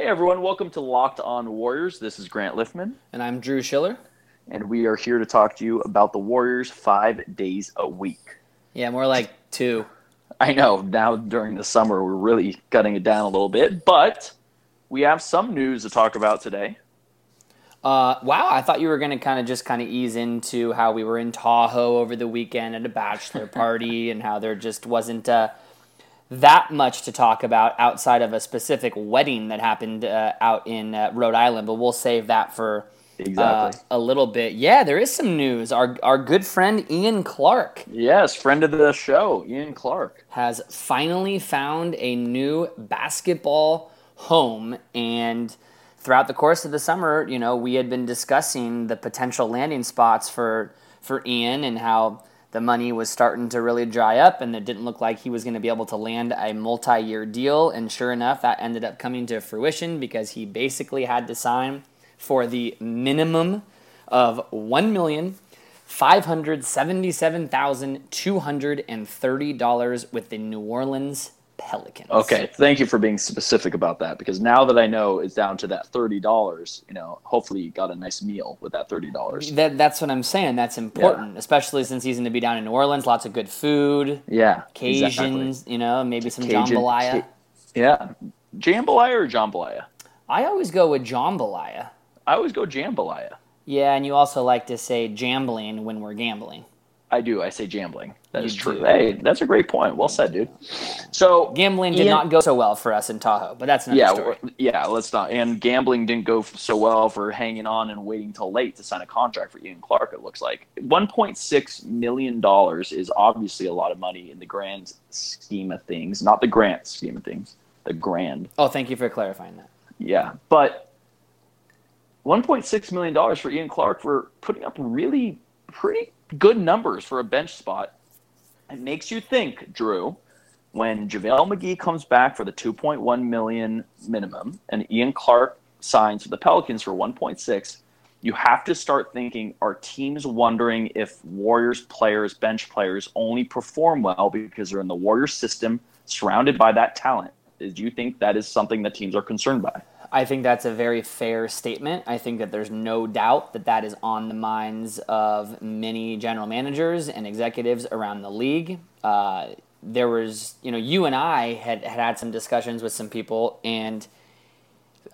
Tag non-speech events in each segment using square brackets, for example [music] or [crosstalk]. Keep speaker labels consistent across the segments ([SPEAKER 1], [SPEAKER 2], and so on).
[SPEAKER 1] Hey everyone, welcome to Locked On Warriors. This is Grant Liffmann.
[SPEAKER 2] And I'm Drew Shiller.
[SPEAKER 1] And we are here to talk to you about the Warriors five days a week.
[SPEAKER 2] Yeah, more like two.
[SPEAKER 1] I know. Now during the summer, we're really cutting it down a little bit, but we have some news to talk about today.
[SPEAKER 2] Uh, wow, I thought you were going to kind of just kind of ease into how we were in Tahoe over the weekend at a bachelor [laughs] party and how there just wasn't uh, that much to talk about outside of a specific wedding that happened uh, out in uh, Rhode Island, but we'll save that for uh,
[SPEAKER 1] exactly.
[SPEAKER 2] a little bit. Yeah, there is some news. Our, our good friend Ian Clark.
[SPEAKER 1] Yes, friend of the show, Ian Clark.
[SPEAKER 2] Has finally found a new basketball home and – throughout the course of the summer, you know, we had been discussing the potential landing spots for for Ian and how the money was starting to really dry up and it didn't look like he was going to be able to land a multi-year deal. And sure enough that ended up coming to fruition because he basically had to sign for the minimum of 1 million $577,230 with the New Orleans Pelicans.
[SPEAKER 1] Okay, thank you for being specific about that because now that I know it's down to that thirty dollars, you know, hopefully you got a nice meal with that thirty dollars.
[SPEAKER 2] That, that's what I'm saying. That's important, yeah. especially since he's going to be down in New Orleans. Lots of good food.
[SPEAKER 1] Yeah,
[SPEAKER 2] Cajuns. Exactly. You know, maybe some Cajun, jambalaya.
[SPEAKER 1] yeah, jambalaya or jambalaya.
[SPEAKER 2] I always go with jambalaya.
[SPEAKER 1] I always go jambalaya.
[SPEAKER 2] Yeah, and you also like to say jambling when we're gambling.
[SPEAKER 1] I do. I say gambling. That you is true. Do. Hey, that's a great point. Well said, dude. So
[SPEAKER 2] gambling did Ian, not go so well for us in Tahoe, but that's another
[SPEAKER 1] yeah,
[SPEAKER 2] story.
[SPEAKER 1] Yeah, let's not. And gambling didn't go so well for hanging on and waiting till late to sign a contract for Ian Clark. It looks like 1.6 million dollars is obviously a lot of money in the grand scheme of things, not the grant scheme of things, the grand.
[SPEAKER 2] Oh, thank you for clarifying that.
[SPEAKER 1] Yeah, but 1.6 million dollars for Ian Clark for putting up really pretty good numbers for a bench spot. It makes you think, Drew, when JaVale McGee comes back for the 2.1 million minimum and Ian Clark signs for the Pelicans for 1.6, you have to start thinking are teams wondering if Warriors players, bench players only perform well because they're in the Warriors system surrounded by that talent? Do you think that is something that teams are concerned by?
[SPEAKER 2] I think that's a very fair statement. I think that there's no doubt that that is on the minds of many general managers and executives around the league. Uh, there was, you know, you and I had, had had some discussions with some people, and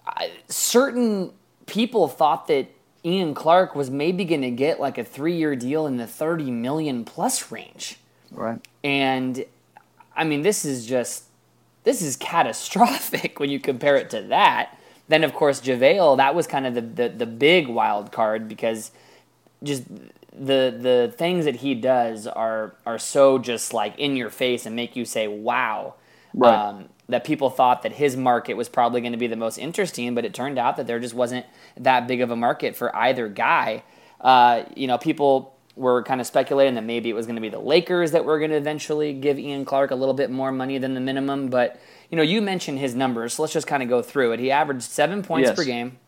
[SPEAKER 2] I, certain people thought that Ian Clark was maybe going to get like a three year deal in the 30 million plus range.
[SPEAKER 1] Right.
[SPEAKER 2] And I mean, this is just, this is catastrophic [laughs] when you compare it to that. Then of course JaVale, that was kind of the, the, the big wild card because just the the things that he does are are so just like in your face and make you say wow.
[SPEAKER 1] Right.
[SPEAKER 2] Um, that people thought that his market was probably going to be the most interesting, but it turned out that there just wasn't that big of a market for either guy. Uh, you know, people were kind of speculating that maybe it was going to be the Lakers that were going to eventually give Ian Clark a little bit more money than the minimum, but you know, you mentioned his numbers, so let's just kind of go through it. He averaged seven points
[SPEAKER 1] yes.
[SPEAKER 2] per game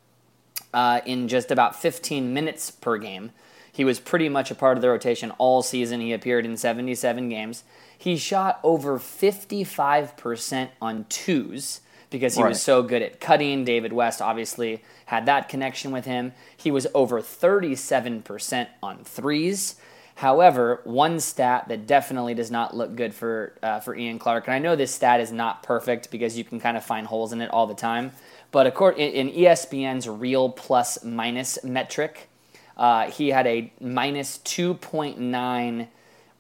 [SPEAKER 2] uh, in just about 15 minutes per game. He was pretty much a part of the rotation all season. He appeared in 77 games. He shot over 55% on twos because he right. was so good at cutting. David West obviously had that connection with him. He was over 37% on threes. However, one stat that definitely does not look good for uh, for Ian Clark, and I know this stat is not perfect because you can kind of find holes in it all the time, but according in ESPN's real plus minus metric, uh, he had a minus 2.9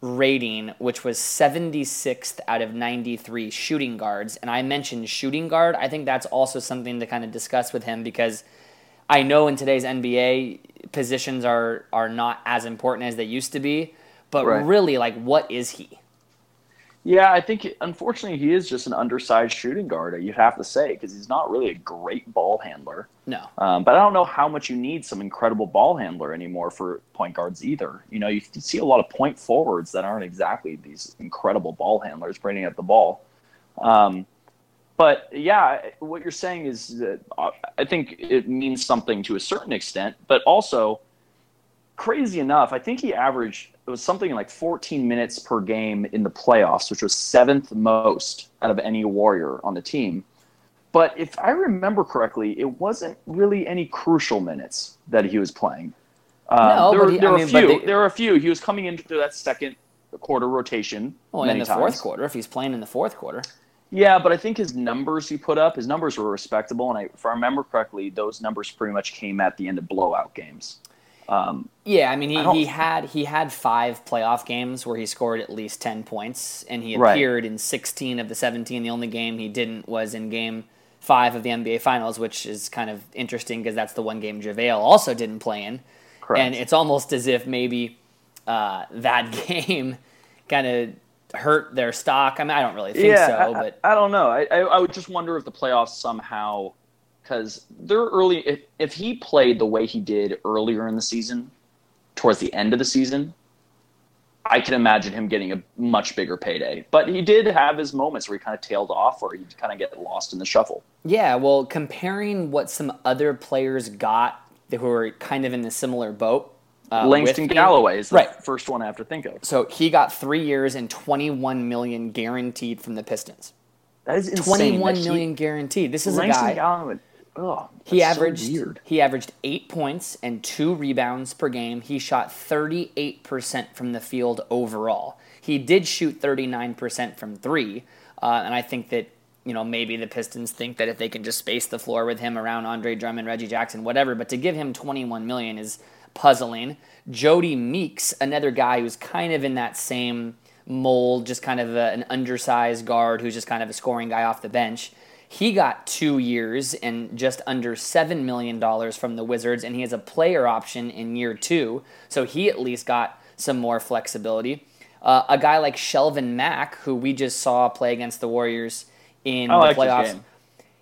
[SPEAKER 2] rating, which was 76th out of 93 shooting guards. And I mentioned shooting guard. I think that's also something to kind of discuss with him because I know in today's NBA, positions are are not as important as they used to be. But right. really, like, what is he?
[SPEAKER 1] Yeah, I think unfortunately he is just an undersized shooting guard. You have to say because he's not really a great ball handler.
[SPEAKER 2] No.
[SPEAKER 1] Um, but I don't know how much you need some incredible ball handler anymore for point guards either. You know, you see a lot of point forwards that aren't exactly these incredible ball handlers bringing up the ball. Um, but yeah, what you're saying is that uh, I think it means something to a certain extent, but also crazy enough, I think he averaged it was something like 14 minutes per game in the playoffs, which was seventh most out of any Warrior on the team. But if I remember correctly, it wasn't really any crucial minutes that he was playing. Uh,
[SPEAKER 2] no,
[SPEAKER 1] there,
[SPEAKER 2] but he,
[SPEAKER 1] there
[SPEAKER 2] I
[SPEAKER 1] were
[SPEAKER 2] mean,
[SPEAKER 1] a few.
[SPEAKER 2] they-
[SPEAKER 1] there were a few. He was coming into that second quarter rotation.
[SPEAKER 2] well, in the
[SPEAKER 1] times.
[SPEAKER 2] fourth quarter, if he's playing in the fourth quarter.
[SPEAKER 1] Yeah, but I think his numbers he put up, his numbers were respectable, and I, if I remember correctly, those numbers pretty much came at the end of blowout games. Um,
[SPEAKER 2] Yeah, I mean, he,
[SPEAKER 1] I
[SPEAKER 2] he had he had five playoff games where he scored at least ten points, and he
[SPEAKER 1] Right.
[SPEAKER 2] appeared in sixteen of the seventeen. The only game he didn't was in game five of the NBA Finals, which is kind of interesting because that's the one game JaVale also didn't play in,
[SPEAKER 1] Correct.
[SPEAKER 2] and it's almost as if maybe uh, that [laughs] game kind of hurt their stock. I mean, I don't really think
[SPEAKER 1] yeah,
[SPEAKER 2] so,
[SPEAKER 1] I,
[SPEAKER 2] but
[SPEAKER 1] I, I don't know. I, I, I would just wonder if the playoffs somehow, because they're early. If, if he played the way he did earlier in the season, towards the end of the season, I can imagine him getting a much bigger payday. But he did have his moments where he kind of tailed off, or he'd kind of get lost in the shuffle.
[SPEAKER 2] Yeah, well, comparing what some other players got who are kind of in a similar boat. Uh,
[SPEAKER 1] Langston Galloway is the
[SPEAKER 2] Right.
[SPEAKER 1] first one I have to think of.
[SPEAKER 2] So he got three years and 21 million guaranteed from the Pistons.
[SPEAKER 1] That is insane.
[SPEAKER 2] 21
[SPEAKER 1] that he-
[SPEAKER 2] million guaranteed. This is a
[SPEAKER 1] Langston
[SPEAKER 2] guy.
[SPEAKER 1] Galloway. Oh,
[SPEAKER 2] He
[SPEAKER 1] so
[SPEAKER 2] averaged
[SPEAKER 1] weird.
[SPEAKER 2] he averaged eight points and two rebounds per game. He shot 38% from the field overall. He did shoot 39% from three, uh, and I think that you know maybe the Pistons think that if they can just space the floor with him around Andre Drummond, Reggie Jackson, whatever. But to give him 21 million is puzzling. Jody Meeks, another guy who's kind of in that same mold, just kind of a, an undersized guard who's just kind of a scoring guy off the bench. He got two years and just under $7 million from the Wizards, and he has a player option in year two. So he at least got some more flexibility. Uh, a guy like Shelvin Mack, who we just saw play against the Warriors in
[SPEAKER 1] I
[SPEAKER 2] the
[SPEAKER 1] like
[SPEAKER 2] playoffs,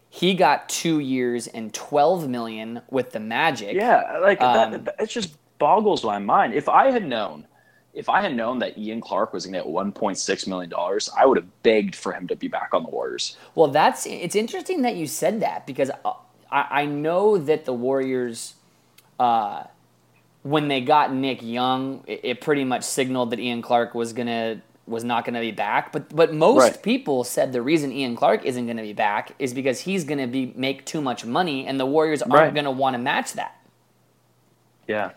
[SPEAKER 2] he got two years and 12 million with the Magic.
[SPEAKER 1] Yeah, like
[SPEAKER 2] Um,
[SPEAKER 1] that, that. It just boggles my mind. If I had known, if I had known that Ian Clark was going to get 1.6 million dollars, I would have begged for him to be back on the Warriors.
[SPEAKER 2] Well, that's it's interesting that you said that because uh, I, I know that the Warriors, uh, when they got Nick Young, it, it pretty much signaled that Ian Clark was gonna was not gonna be back. But but most
[SPEAKER 1] Right.
[SPEAKER 2] people said the reason Ian Clark isn't gonna be back is because he's gonna be make too much money, and the Warriors aren't
[SPEAKER 1] Right.
[SPEAKER 2] gonna want to match that.
[SPEAKER 1] Yeah,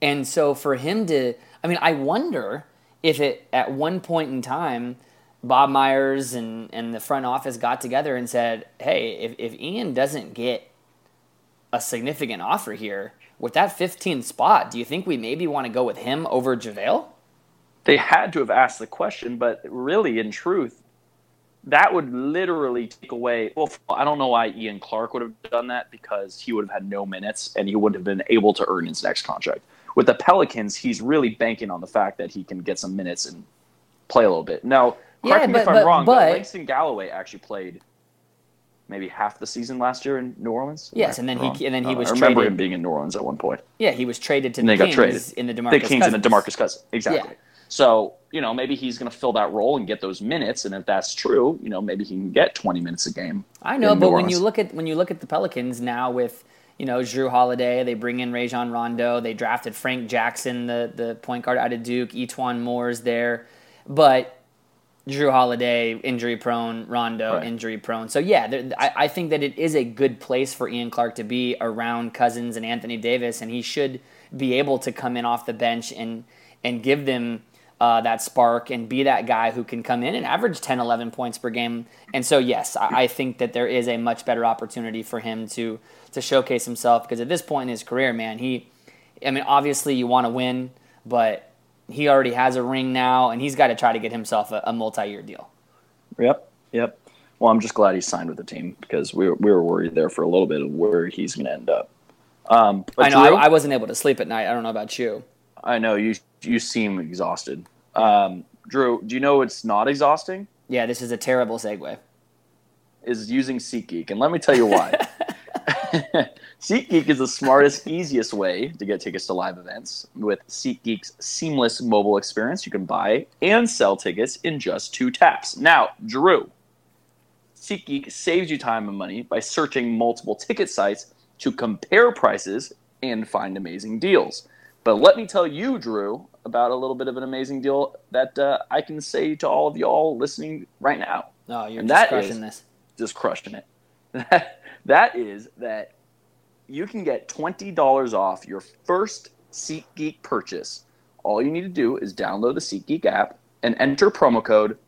[SPEAKER 2] And so for him to, I mean, I wonder if it at one point in time, Bob Myers and, and the front office got together and said, hey, if, if Ian doesn't get a significant offer here with that 15th spot, do you think we maybe want to go with him over JaVale?
[SPEAKER 1] they had to have asked the question, but really, in truth, that would literally take away. Well, I don't know why Ian Clark would have done that because he would have had no minutes and he wouldn't have been able to earn his next contract. With the Pelicans, he's really banking on the fact that he can get some minutes and play a little bit. Now, correct
[SPEAKER 2] Yeah,
[SPEAKER 1] me
[SPEAKER 2] but-
[SPEAKER 1] if I'm
[SPEAKER 2] but-
[SPEAKER 1] wrong, but,
[SPEAKER 2] but-
[SPEAKER 1] Langston Galloway actually played maybe half the season last year in New Orleans.
[SPEAKER 2] Yes, and then he- and then he
[SPEAKER 1] Uh,
[SPEAKER 2] was
[SPEAKER 1] I remember
[SPEAKER 2] traded-
[SPEAKER 1] him being in New Orleans at one point.
[SPEAKER 2] Yeah, he was traded to
[SPEAKER 1] And
[SPEAKER 2] the
[SPEAKER 1] they got
[SPEAKER 2] Kings
[SPEAKER 1] traded.
[SPEAKER 2] in the DeMarcus
[SPEAKER 1] the Kings and the
[SPEAKER 2] Cousins.
[SPEAKER 1] DeMarcus Cousins. Exactly.
[SPEAKER 2] Yeah.
[SPEAKER 1] So, you know, maybe he's going to fill that role and get those minutes. And if that's true, you know, maybe he can get 20 minutes a game.
[SPEAKER 2] I know, but when you look at when you look at the Pelicans now with you know Jrue Holiday, they bring in Rajon Rondo, they drafted Frank Jackson, the the point guard out of Duke, E'Twaun Moore's there, but Jrue Holiday injury prone, Rondo
[SPEAKER 1] Right.
[SPEAKER 2] injury prone. So yeah, there, I, I think that it is a good place for Ian Clark to be around Cousins and Anthony Davis, and he should be able to come in off the bench and and give them uh, that spark and be that guy who can come in and average 10, 11 points per game. And so, yes, I, I think that there is a much better opportunity for him to to showcase himself because at this point in his career, man, he, I mean, obviously you want to win, but he already has a ring now, and he's got to try to get himself a, a multi-year deal.
[SPEAKER 1] Yep. Yep. Well, I'm just glad he signed with the team because we were, we were worried there for a little bit of where he's going to end up. Um, but
[SPEAKER 2] I know I, I wasn't able to sleep at night. I don't know about you.
[SPEAKER 1] I know you you seem exhausted. Um, Drew, do you know it's not exhausting?
[SPEAKER 2] Yeah, this is a terrible segue.
[SPEAKER 1] Is using SeatGeek, and let me tell you why. [laughs] [laughs] SeatGeek is the smartest, easiest way to get tickets to live events. With SeatGeek's seamless mobile experience, you can buy and sell tickets in just two taps. Now, Drew, SeatGeek saves you time and money by searching multiple ticket sites to compare prices and find amazing deals. But let me tell you, Drew, about a little bit of an amazing deal that uh, I can say to all of y'all listening right now.
[SPEAKER 2] Oh, you're
[SPEAKER 1] And
[SPEAKER 2] just crushing
[SPEAKER 1] is-
[SPEAKER 2] this.
[SPEAKER 1] Just crushing it. [laughs] that is that you can get $20 off your first SeatGeek purchase. All you need to do is download the SeatGeek app and enter promo code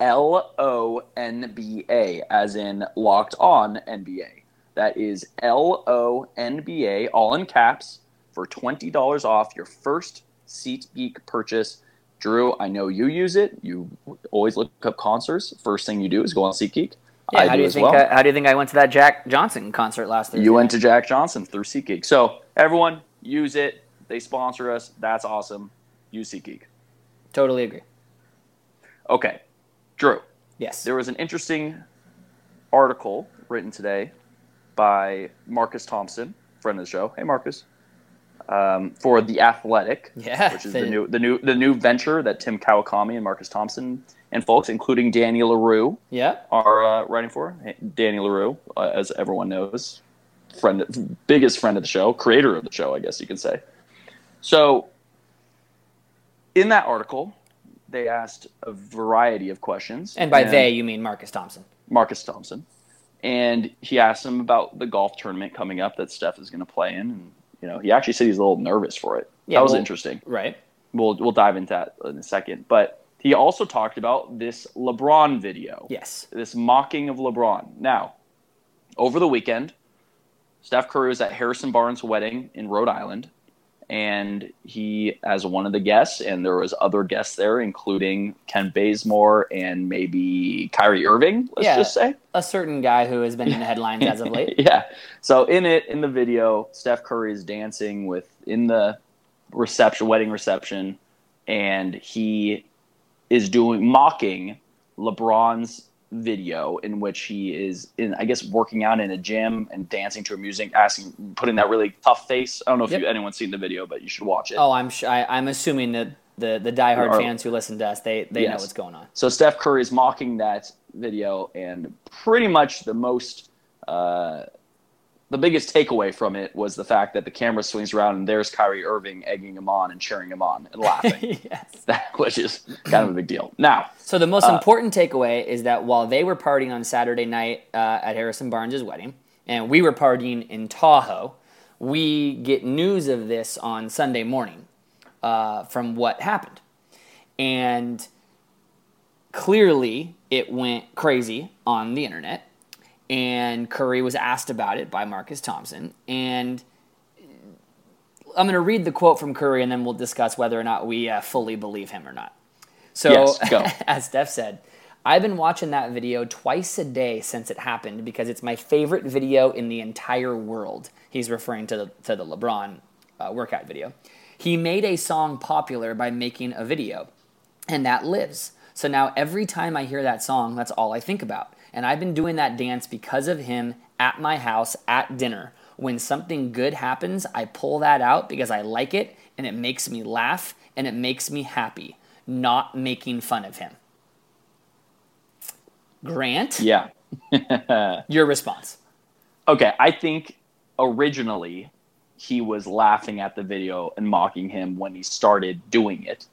[SPEAKER 1] L O N B A, as in locked on NBA. That is L O N B A, all in caps, for $20 off your first SeatGeek purchase. Drew, I know you use it. You always look up concerts. First thing you do is go on SeatGeek.
[SPEAKER 2] Yeah,
[SPEAKER 1] I
[SPEAKER 2] how
[SPEAKER 1] do,
[SPEAKER 2] do you think?
[SPEAKER 1] well.
[SPEAKER 2] I, how do you think I went to that Jack Johnson concert last Thursday?
[SPEAKER 1] You went to Jack Johnson through SeatGeek. So everyone use it. They sponsor us. That's awesome. Use SeatGeek.
[SPEAKER 2] Totally agree.
[SPEAKER 1] Okay, Drew.
[SPEAKER 2] Yes.
[SPEAKER 1] There was an interesting article written today by Marcus Thompson, friend of the show. Hey, Marcus. Um, for the Athletic,
[SPEAKER 2] Yeah,
[SPEAKER 1] which is
[SPEAKER 2] the-
[SPEAKER 1] the new the new the new venture that Tim Kawakami and Marcus Thompson and folks, including Danny Leroux,
[SPEAKER 2] yeah.
[SPEAKER 1] are uh, writing for. Danny Leroux, uh, as everyone knows, friend, biggest friend of the show, creator of the show, I guess you could say. So, in that article, they asked a variety of questions,
[SPEAKER 2] And by they, you mean Marcus Thompson.
[SPEAKER 1] Marcus Thompson, and he asked him about the golf tournament coming up that Steph is going to play in, and you know, he actually said he's a little nervous for it.
[SPEAKER 2] Yeah,
[SPEAKER 1] that was
[SPEAKER 2] well-
[SPEAKER 1] interesting
[SPEAKER 2] Right.
[SPEAKER 1] we'll we'll dive into that in a second. But he also talked about this LeBron video.
[SPEAKER 2] Yes.
[SPEAKER 1] This mocking of LeBron. Now, over the weekend, Steph Curry was at Harrison Barnes' wedding in Rhode Island, and he, as one of the guests, and there was other guests there, including Kent Bazemore and maybe Kyrie Irving. Let's
[SPEAKER 2] Yeah.
[SPEAKER 1] just say.
[SPEAKER 2] A certain guy who has been in the headlines as of late. [laughs]
[SPEAKER 1] yeah. So in it, in the video, Steph Curry is dancing with in the reception, wedding reception, and he is doing mocking LeBron's video in which he is in, I guess, working out in a gym and dancing to a music, asking, putting that really tough face. I don't know if
[SPEAKER 2] Yep.
[SPEAKER 1] you, anyone's seen the video, but you should watch it.
[SPEAKER 2] Oh, I'm sh- I, I'm assuming that the the diehard fans who listen to us they they know what's going on.
[SPEAKER 1] So Steph Curry is mocking that video, and pretty much the most, uh, the biggest takeaway from it was the fact that the camera swings around and there's Kyrie Irving egging him on and cheering him on and laughing, [laughs]
[SPEAKER 2] yes. [laughs]
[SPEAKER 1] which is kind of a big deal. Now,
[SPEAKER 2] So the most
[SPEAKER 1] Uh,
[SPEAKER 2] important takeaway is that while they were partying on Saturday night uh, at Harrison Barnes' wedding, and we were partying in Tahoe, we get news of this on Sunday morning uh, from what happened, and clearly it went crazy on the internet. And Curry was asked about it by Marcus Thompson, and I'm going to read the quote from Curry, and then we'll discuss whether or not we uh, fully believe him or not. So,
[SPEAKER 1] Yes, [laughs]
[SPEAKER 2] as Steph said, I've been watching that video twice a day since it happened because it's my favorite video in the entire world. He's referring to the, to the LeBron uh, workout video. He made a song popular by making a video, and that lives. So now every time I hear that song, that's all I think about. And I've been doing that dance because of him at my house at dinner. When something good happens, I pull that out because I like it and it makes me laugh and it makes me happy, not making fun of him. Grant,
[SPEAKER 1] yeah. [laughs]
[SPEAKER 2] your response.
[SPEAKER 1] Okay, I think originally he was laughing at the video and mocking him when he started doing it.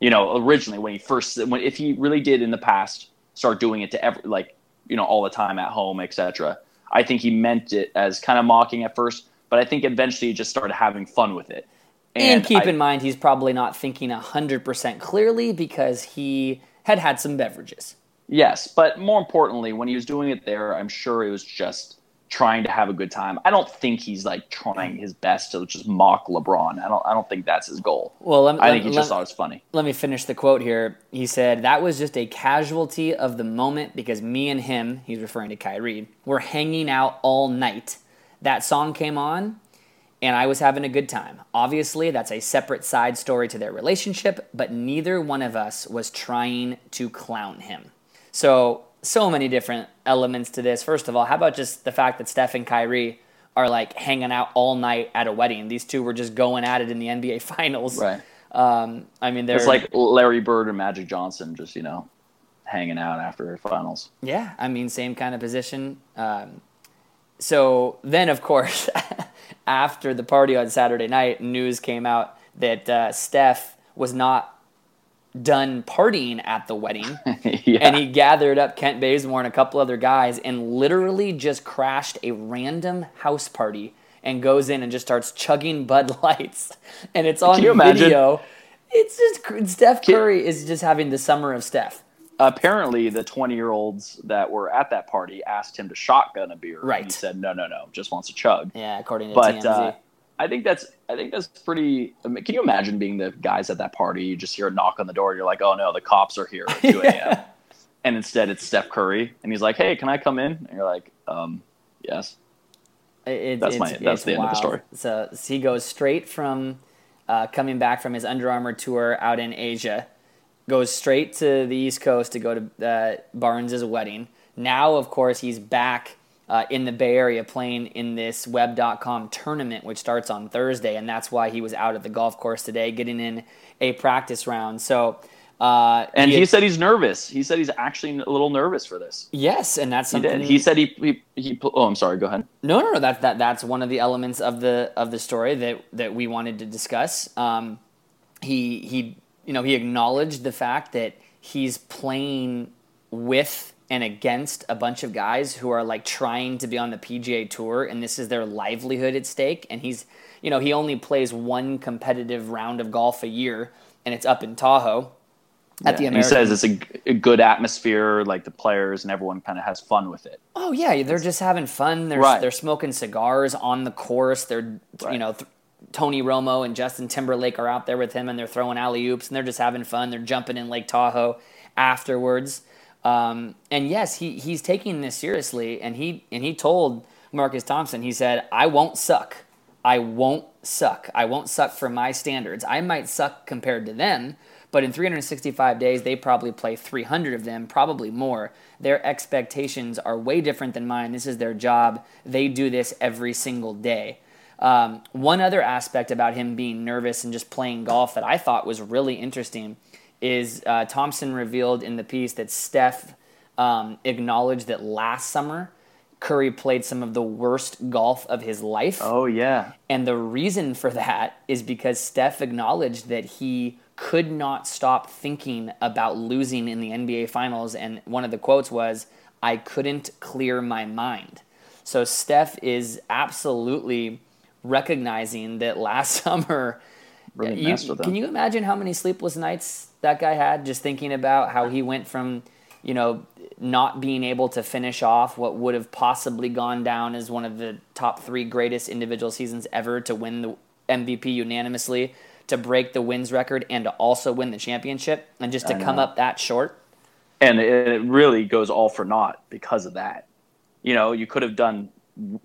[SPEAKER 1] You know, originally when he first, when if he really did in the past start doing it to every like you know all the time at home, etc. I think he meant it as kind of mocking at first, but I think eventually he just started having fun with it.
[SPEAKER 2] And, keep
[SPEAKER 1] I-
[SPEAKER 2] in mind, he's probably not thinking 100% clearly because he had had some beverages.
[SPEAKER 1] Yes, but more importantly, when he was doing it there, I'm sure it was just trying to have a good time. I don't think he's like trying his best to just mock LeBron. I don't. I don't think that's his goal.
[SPEAKER 2] Well, let,
[SPEAKER 1] I
[SPEAKER 2] let-
[SPEAKER 1] think he
[SPEAKER 2] let-
[SPEAKER 1] just thought it was funny.
[SPEAKER 2] let me finish the quote here. He said, That was just a casualty of the moment because me and him, he's referring to Kyrie, were hanging out all night. That song came on, and I was having a good time. Obviously, that's a separate side story to their relationship, but neither one of us was trying to clown him. So, so many different elements to this. First of all, how about just the fact that Steph and Kyrie are like hanging out all night at a wedding? These two were just going at it in the NBA [laughs] Finals.
[SPEAKER 1] Right.
[SPEAKER 2] Um, I mean, they're
[SPEAKER 1] It's like Larry Bird and Magic Johnson, just you know, hanging out after finals.
[SPEAKER 2] Yeah, I mean, same kind of position. Um, so then, of course, [laughs] after the party on Saturday night, news came out that uh, Steph was not done partying at the wedding. [laughs]
[SPEAKER 1] yeah.
[SPEAKER 2] And he gathered up Kent Bazemore and a couple other guys and literally just crashed a random house party and goes in and just starts chugging Bud Lights. [laughs] And it's on
[SPEAKER 1] you imagine?
[SPEAKER 2] video. It's just Steph Curry is just having the summer of Steph.
[SPEAKER 1] Apparently, the 20 year olds that were at that party asked him to shotgun a beer.
[SPEAKER 2] Right.
[SPEAKER 1] And he said, no, no, no, just wants to chug.
[SPEAKER 2] Yeah, according to
[SPEAKER 1] But
[SPEAKER 2] TMZ.
[SPEAKER 1] uh, I think that's I think that's pretty. I mean, can you imagine being the guys at that party? You just hear a knock on the door. You're like, oh no, the cops are here at 2 a.m. And instead, it's Steph Curry, and he's like, hey, can I come in? And you're like, um, yes.
[SPEAKER 2] It,
[SPEAKER 1] That's my- that's the end of the story.
[SPEAKER 2] So, so he goes straight from uh, coming back from his Under Armour tour out in Asia, goes straight to the East Coast to go to uh, Barnes' wedding. Now, of course, he's back uh, in the Bay Area playing in this Web.com tournament, which starts on Thursday, and that's why he was out at the golf course today, getting in a practice round. So, uh,
[SPEAKER 1] And
[SPEAKER 2] he
[SPEAKER 1] he
[SPEAKER 2] had-
[SPEAKER 1] said he's nervous. He said he's actually a little nervous for this.
[SPEAKER 2] yes, and that's
[SPEAKER 1] He
[SPEAKER 2] something
[SPEAKER 1] did. He said he, he he. Oh, I'm sorry. Go ahead.
[SPEAKER 2] No, no, no. That, that that's one of the elements of the of the story that that we wanted to discuss. Um, he he you know he acknowledged the fact that he's playing with and against a bunch of guys who are like trying to be on the PGA tour and this is their livelihood at stake and he's you know he only plays one competitive round of golf a year and it's up in Tahoe at the
[SPEAKER 1] Yeah, and he says it's a good atmosphere, like the players and everyone kind of has fun with it.
[SPEAKER 2] Oh yeah, they're just having fun. They're
[SPEAKER 1] Right.
[SPEAKER 2] they're smoking cigars on the course. They're you know th- Tony Romo and Justin Timberlake are out there with him, and they're throwing alley oops, and they're just having fun. They're jumping in Lake Tahoe afterwards. Um, and yes, he he's taking this seriously, and he and he told Marcus Thompson, he said, "I won't suck. I won't suck. I won't suck for my standards. I might suck compared to them." But in 365 days, they probably play 300 of them, probably more. Their expectations are way different than mine. This is their job. They do this every single day. Um, one other aspect about him being nervous and just playing golf that I thought was really interesting is uh, Thompson revealed in the piece that Steph um, acknowledged that last summer Curry played some of the worst golf of his life.
[SPEAKER 1] Oh yeah,
[SPEAKER 2] And the reason for that is because Steph acknowledged that he could not stop thinking about losing in the NBA Finals. And one of the quotes was, I couldn't clear my mind. So Steph is absolutely recognizing that last [laughs] summer.
[SPEAKER 1] Really
[SPEAKER 2] you- can you imagine how many sleepless nights that guy had just thinking about how he went from, you know, not being able to finish off what would have possibly gone down as one of the top three greatest individual seasons ever to win the MVP unanimously, to break the wins record, and to also win the championship, and just to come up that short.
[SPEAKER 1] and it, really goes all for naught because of that. You know, you could have done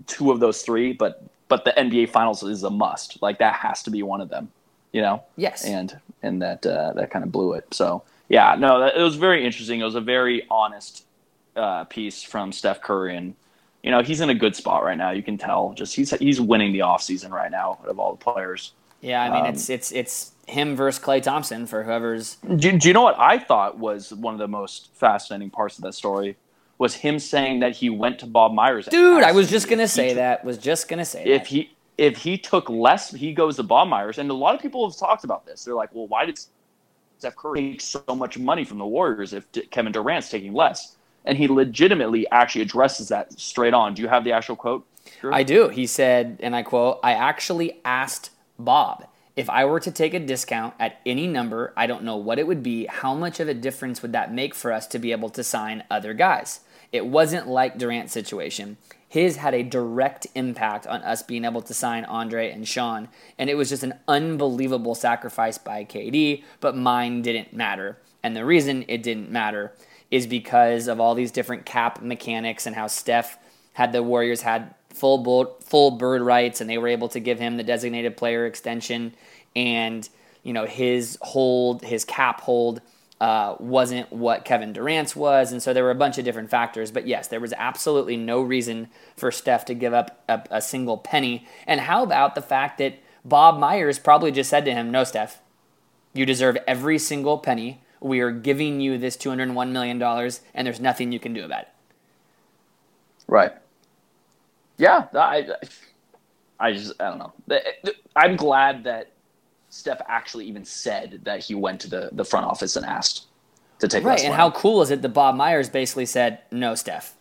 [SPEAKER 1] two of those three, but but the NBA Finals is a must. Like that has to be one of them. You know.
[SPEAKER 2] Yes.
[SPEAKER 1] And and that uh, that kind of blew it. So yeah, no, that, it was very interesting. It was a very honest uh, piece from Steph Curry, and you know he's in a good spot right now. You can tell. Just he's he's winning the offseason right now of all the players.
[SPEAKER 2] Yeah, I mean,
[SPEAKER 1] Um,
[SPEAKER 2] it's it's it's him versus Klay Thompson for whoever's.
[SPEAKER 1] Do, do you know what I thought was one of the most fascinating parts of that story? Was him saying that he went to Bob Myers.
[SPEAKER 2] Dude, I was just gonna say that. Was just gonna say
[SPEAKER 1] If
[SPEAKER 2] that.
[SPEAKER 1] he if he took less, he goes to Bob Myers, and a lot of people have talked about this. They're like, well, why did Steph Curry take so much money from the Warriors if Kevin Durant's taking less? And he legitimately actually addresses that straight on. Do you have the actual quote? Drew?
[SPEAKER 2] I do. He said, and I quote, I actually asked Bob if I were to take a discount at any number, I don't know what it would be, how much of a difference would that make for us to be able to sign other guys? It wasn't like Durant's situation. His had a direct impact on us being able to sign Andre and Sean, and it was just an unbelievable sacrifice by KD, but mine didn't matter. And the reason it didn't matter is because of all these different cap mechanics and how Steph had the Warriors had full full bird rights, and they were able to give him the designated player extension, and you know his hold, his cap hold. Uh, wasn't what Kevin Durant's was, and so there were a bunch of different factors. But yes, there was absolutely no reason for Steph to give up a, a single penny. And how about the fact that Bob Myers probably just said to him, "No, Steph, you deserve every single penny. We are giving you this $201 million, and there's nothing you can do about it.
[SPEAKER 1] Right. Yeah, I, I just, I don't know. I'm glad that Steph actually even said that he went to the, the front office and asked to take
[SPEAKER 2] right. And how cool is it that Bob Myers basically said, "No, Steph,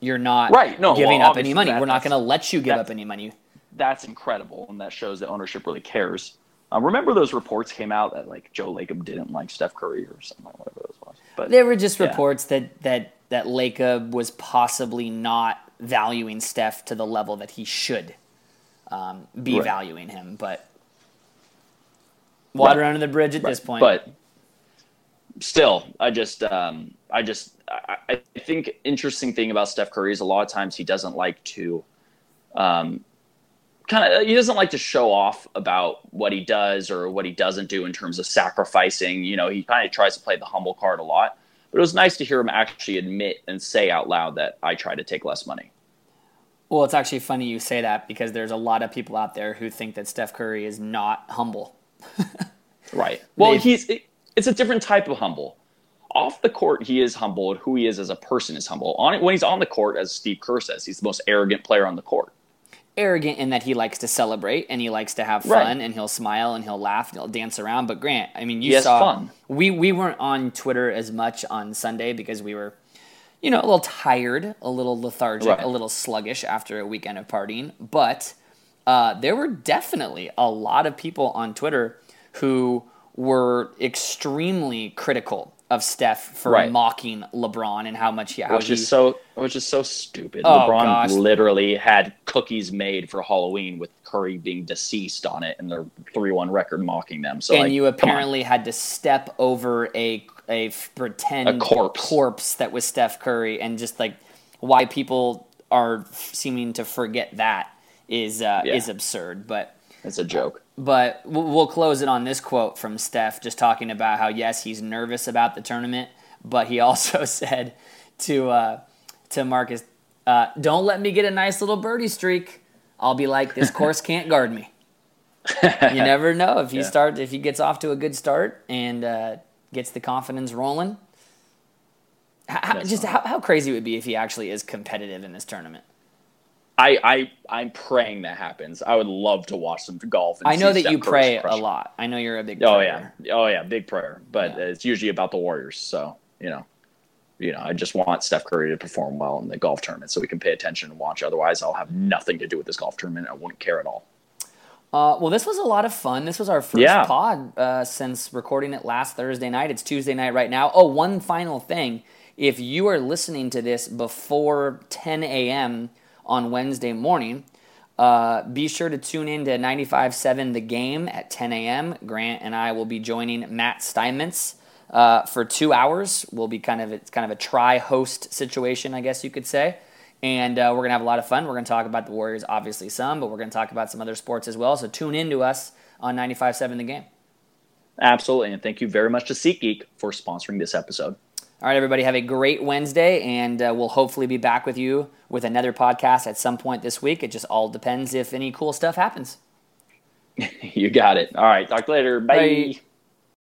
[SPEAKER 2] you're not
[SPEAKER 1] right. No,
[SPEAKER 2] giving
[SPEAKER 1] well,
[SPEAKER 2] up any money.
[SPEAKER 1] that,
[SPEAKER 2] We're not going to let you give up any money."
[SPEAKER 1] That's incredible, and that shows that ownership really cares. Um, remember those reports came out that like Joe Lacob didn't like Steph Curry or something, like whatever those was. But
[SPEAKER 2] there were just
[SPEAKER 1] yeah.
[SPEAKER 2] reports that that that Lacob was possibly not valuing Steph to the level that he should um, be right. valuing him, but water right. under the bridge at
[SPEAKER 1] right.
[SPEAKER 2] this point.
[SPEAKER 1] But still, I just, um, I just, I, I, think interesting thing about Steph Curry is a lot of times he doesn't like to, um, kind of, he doesn't like to show off about what he does or what he doesn't do in terms of sacrificing. You know, he kind of tries to play the humble card a lot. But it was nice to hear him actually admit and say out loud that I try to take less money.
[SPEAKER 2] Well, it's actually funny you say that because there's a lot of people out there who think that Steph Curry is not humble. [laughs]
[SPEAKER 1] right. Well, he's it's a different type of humble. Off the court, he is humble, and who he is as a person is humble. On when he's on the court, as Steve Kerr says, he's the most arrogant player on the court.
[SPEAKER 2] Arrogant in that he likes to celebrate and he likes to have fun right. and he'll smile and he'll laugh and he'll dance around. But Grant, I mean, you saw
[SPEAKER 1] fun.
[SPEAKER 2] we we weren't on Twitter as much on Sunday because we were, you know, a little tired, a little lethargic,
[SPEAKER 1] right.
[SPEAKER 2] a little sluggish after a weekend of partying. But uh, there were definitely a lot of people on Twitter who were extremely critical of Steph for
[SPEAKER 1] right.
[SPEAKER 2] mocking LeBron and how much he how
[SPEAKER 1] which
[SPEAKER 2] he,
[SPEAKER 1] is so which is so stupid.
[SPEAKER 2] Oh,
[SPEAKER 1] LeBron
[SPEAKER 2] gosh.
[SPEAKER 1] literally had cookies made for Halloween with Curry being deceased on it and their three one record mocking them. So
[SPEAKER 2] and
[SPEAKER 1] like,
[SPEAKER 2] you apparently had to step over a a pretend
[SPEAKER 1] A corpse.
[SPEAKER 2] corpse that was Steph Curry and just like why people are seeming to forget that is uh,
[SPEAKER 1] Yeah.
[SPEAKER 2] is absurd. But
[SPEAKER 1] it's a joke.
[SPEAKER 2] But we'll close it on this quote from Steph, just talking about how yes, he's nervous about the tournament, but he [laughs] also said to uh, to Marcus, uh, "Don't let me get a nice little birdie streak. I'll be like this course can't guard me." you [laughs] never know if he
[SPEAKER 1] Yeah.
[SPEAKER 2] start if he gets off to a good start and uh, gets the confidence rolling. How, just how, how crazy it would be if he actually is competitive in this tournament.
[SPEAKER 1] I, I I'm praying that happens. I would love to watch some golf. And
[SPEAKER 2] I know that you pray a lot. I know you're a big.
[SPEAKER 1] Oh
[SPEAKER 2] prayer.
[SPEAKER 1] yeah, oh yeah, big prayer. But
[SPEAKER 2] Yeah.
[SPEAKER 1] it's usually about the Warriors. So you know, you know, I just want Steph Curry to perform well in the golf tournament so we can pay attention and watch. Otherwise, I'll have nothing to do with this golf tournament. I wouldn't care at all.
[SPEAKER 2] Uh, well, this was a lot of fun. This was our first
[SPEAKER 1] Yeah.
[SPEAKER 2] pod uh, since recording it last Thursday night. It's Tuesday night right now. Oh, one final thing. If you are listening to this before 10 a.m. on Wednesday morning, uh, be sure to tune in to 95.7 The Game at 10 a.m. Grant and I will be joining Matt Steinmetz uh, for two hours. We'll be kind of it's kind of a tri-host situation, I guess you could say. And uh, we're gonna have a lot of fun. We're gonna talk about the Warriors, obviously some, but we're gonna talk about some other sports as well. So tune in to us on 95.7 The Game.
[SPEAKER 1] Absolutely, and thank you very much to SeatGeek for sponsoring this episode.
[SPEAKER 2] All right, everybody, have a great Wednesday, and uh, we'll hopefully be back with you with another podcast at some point this week. It just all depends if any cool stuff happens. [laughs]
[SPEAKER 1] you got it. All right, talk later. Bye.
[SPEAKER 2] Bye.